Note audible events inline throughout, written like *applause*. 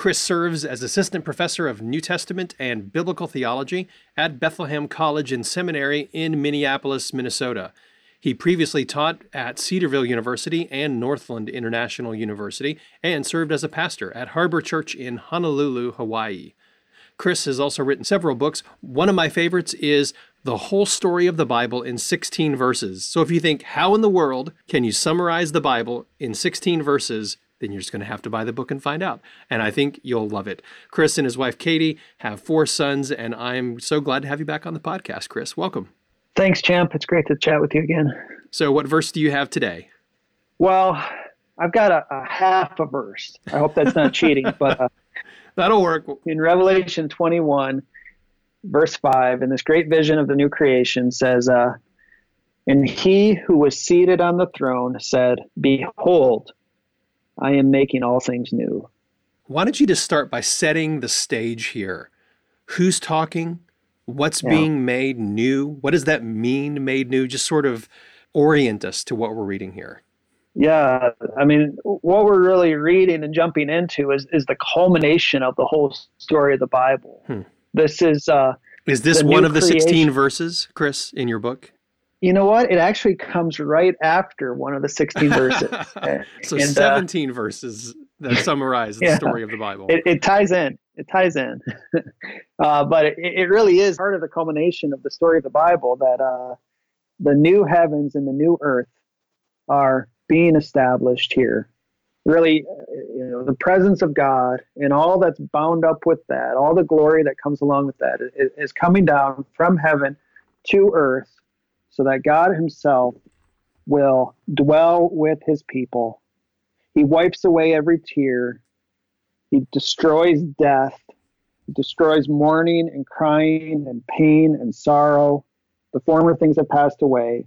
Chris serves as Assistant Professor of New Testament and Biblical Theology at Bethlehem College and Seminary in Minneapolis, Minnesota. He previously taught at Cedarville University and Northland International University and served as a pastor at Harbor Church in Honolulu, Hawaii. Chris has also written several books. One of my favorites is The Whole Story of the Bible in 16 Verses. So if you think, how in the world can you summarize the Bible in 16 verses? Then you're just going to have to buy the book and find out. And I think you'll love it. Chris and his wife Katie have four sons, and I'm so glad to have you back on the podcast, Chris. Welcome. Thanks, Champ. It's great to chat with you again. So, what verse do you have today? Well, I've got a, a half a verse. I hope that's not cheating, *laughs* but uh, That'll work. in Revelation 21, verse 5, in this great vision of the new creation says, uh, And he who was seated on the throne said, Behold, I am making all things new. Why don't you just start by setting the stage here? Who's talking? What's Yeah. being made new? What does that mean, made new? Just sort of orient us to what we're reading here. Yeah, I mean, what we're really reading and jumping into is, is the culmination of the whole story of the Bible. Hmm. This is, uh, Is this one of the 16 verses, Chris, in your book? You know what? It actually comes right after one of the 16 verses. *laughs* So And, uh, 17 verses that *laughs* summarize the Yeah. story of the Bible. it, it ties in. It ties in. *laughs* uh, but it, it really is part of the culmination of the story of the Bible that uh, the new heavens and the new earth are being established here. Really, uh, you know, the presence of God and all that's bound up with that, all the glory that comes along with that, is, is coming down from heaven to earth, so that God Himself will dwell with His people. He wipes away every tear. He destroys death. He destroys mourning and crying and pain and sorrow. The former things have passed away.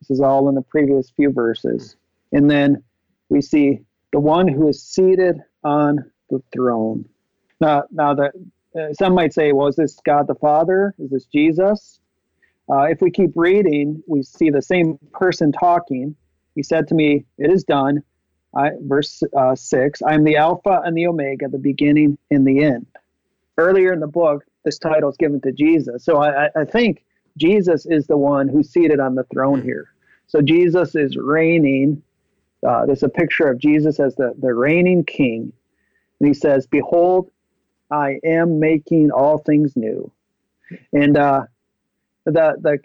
This is all in the previous few verses. And then we see the one who is seated on the throne. Now, now that uh, some might say, well, is this God the Father? Is this Jesus? Uh, if we keep reading, we see the same person talking. He said to me, It is done. I, verse uh, 6 I am the Alpha and the Omega, the beginning and the end. Earlier in the book, this title is given to Jesus. So I, I- think Jesus is the one who's seated on the throne here. So Jesus is reigning. Uh, there's a picture of Jesus as the, the reigning king. And he says, Behold, I am making all things new. And uh, the, the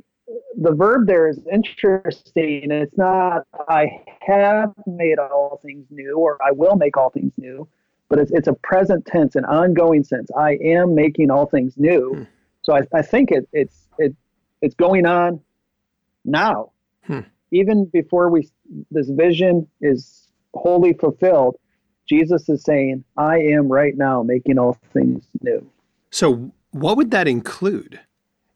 the verb there is interesting. It's not I have made all things new or I will make all things new, but it's it's a present tense, an ongoing sense. I am making all things new. Hmm. So I, I think it it's it it's going on now. Hmm. Even before we this vision is wholly fulfilled, Jesus is saying, I am right now making all things new. So, what would that include?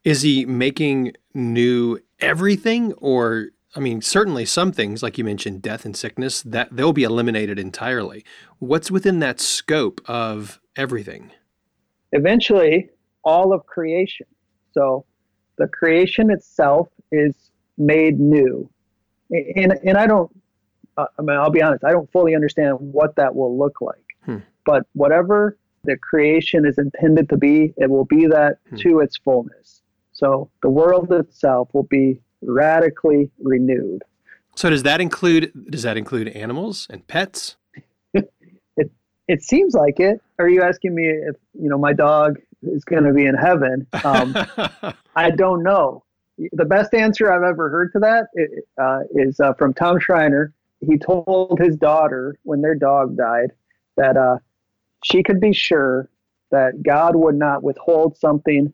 Is he making new everything? Or, I mean, certainly some things, like you mentioned, death and sickness, that they'll be eliminated entirely. What's within that scope of everything? eventually all of creation. So the creation itself is made new. And, and I don't, uh, I mean, I'll be honest, I don't fully understand what that will look like. Hmm. But whatever the creation is intended to be, it will be that Hmm. to its fullness. So the world itself will be radically renewed. So, does that include does that include animals and pets? *laughs* It it seems like it. Are you asking me if, you know, my dog is going to be in heaven? Um, *laughs* I don't know. The best answer I've ever heard to that uh, is uh, from Tom Schreiner. He told his daughter when their dog died that uh, she could be sure that God would not withhold something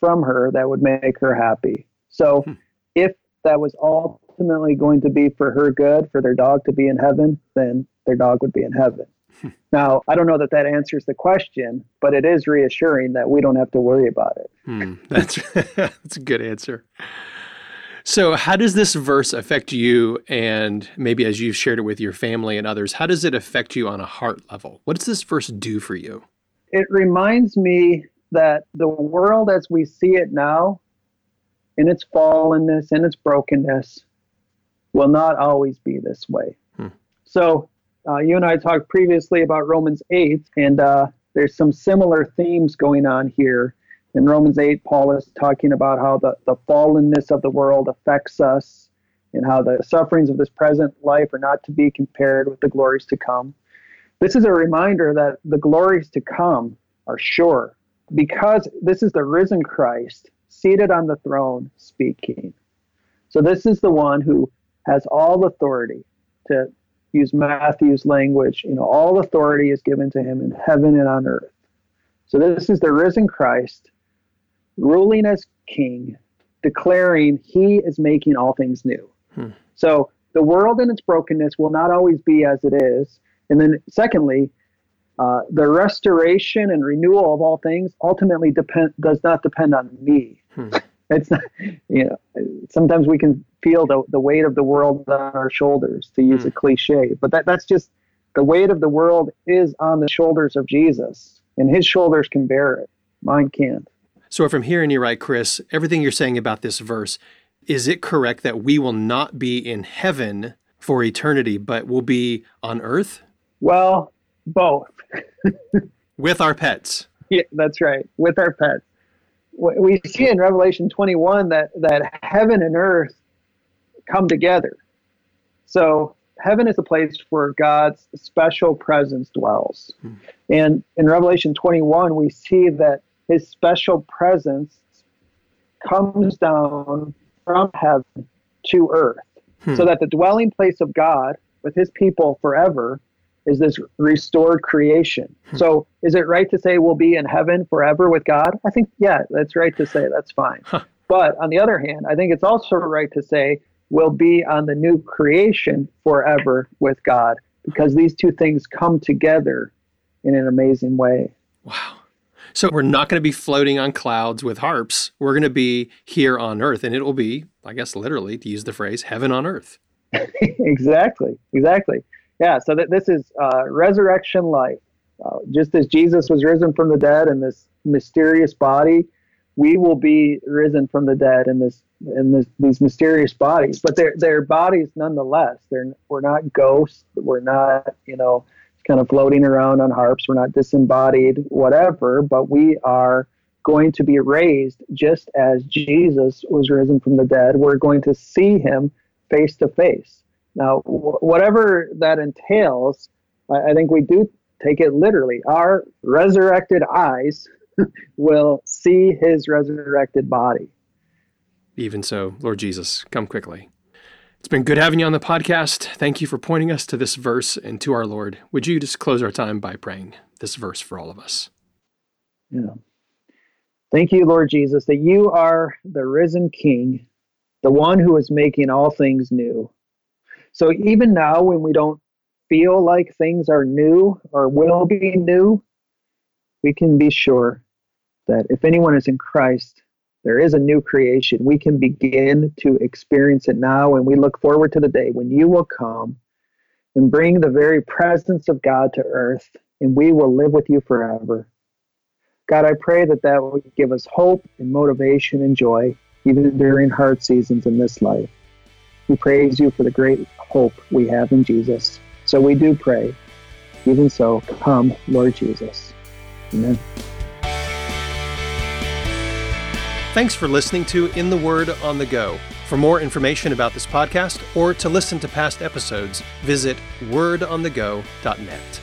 from her that would make her happy. So, Hmm. if that was ultimately going to be for her good, for their dog to be in heaven, then their dog would be in heaven. now, I don't know that that answers the question, but it is reassuring that we don't have to worry about it. Hmm, that's *laughs* that's a good answer. So, how does this verse affect you? And maybe as you've shared it with your family and others, how does it affect you on a heart level? What does this verse do for you? It reminds me that the world as we see it now, in its fallenness and its brokenness, will not always be this way. Hmm. So, uh, you and I talked previously about Romans 8, and uh, there's some similar themes going on here in Romans 8, Paul is talking about how the, the fallenness of the world affects us and how the sufferings of this present life are not to be compared with the glories to come. This is a reminder that the glories to come are sure because this is the risen Christ seated on the throne speaking. So, this is the one who has all authority to use Matthew's language. You know, all authority is given to him in heaven and on earth. So, this is the risen Christ ruling as king, declaring he is making all things new. Hmm. So the world and its brokenness will not always be as it is. And then, secondly, uh, the restoration and renewal of all things ultimately depend does not depend on me. Hmm. *laughs* It's not, you know, sometimes we can feel the, the weight of the world on our shoulders, to use hmm. a cliche, but that, that's just the weight of the world is on the shoulders of Jesus, and his shoulders can bear it. Mine can't. So, if I'm hearing you right, Chris, everything you're saying about this verse, is it correct that we will not be in heaven for eternity, but will be on earth? Well, both. With our pets. Yeah, that's right. With our pets. We see in Revelation 21 that, that heaven and earth come together. So, heaven is a place where God's special presence dwells. Hmm. And in Revelation 21, we see that his special presence comes down from heaven to earth hmm. so that the dwelling place of God with his people forever is this restored creation. Hmm. So is it right to say we'll be in heaven forever with God? I think, yeah, that's right to say. That's fine. Huh. But on the other hand, I think it's also right to say we'll be on the new creation forever with God because these two things come together in an amazing way. Wow. So we're not going to be floating on clouds with harps. We're going to be here on earth, and it will be, I guess, literally, to use the phrase, heaven on earth. *laughs* exactly. Exactly. Yeah. So that this is uh, resurrection life. Uh, just as Jesus was risen from the dead in this mysterious body, we will be risen from the dead in this in this, these mysterious bodies. But they're they're bodies nonetheless. They're we're not ghosts. We're not you know kind of floating around on harps. We're not disembodied, whatever, but we are going to be raised just as Jesus was risen from the dead. We're going to see him face to face. Now, whatever that entails, I, I think we do take it literally. Our resurrected eyes *laughs* will see his resurrected body. Even so, Lord Jesus, come quickly. It's been good having you on the podcast. Thank you for pointing us to this verse and to our Lord. Would you just close our time by praying this verse for all of us? Yeah. Thank you, Lord Jesus, that you are the risen King, the one who is making all things new. So even now, when we don't feel like things are new or will be new, we can be sure that if anyone is in Christ, there is a new creation. We can begin to experience it now, and we look forward to the day when you will come and bring the very presence of God to earth, and we will live with you forever. God, I pray that that will give us hope and motivation and joy, even during hard seasons in this life. We praise you for the great hope we have in Jesus. So we do pray. Even so, come, Lord Jesus. Amen. Thanks for listening to In the Word on the Go. For more information about this podcast or to listen to past episodes, visit wordonthego.net.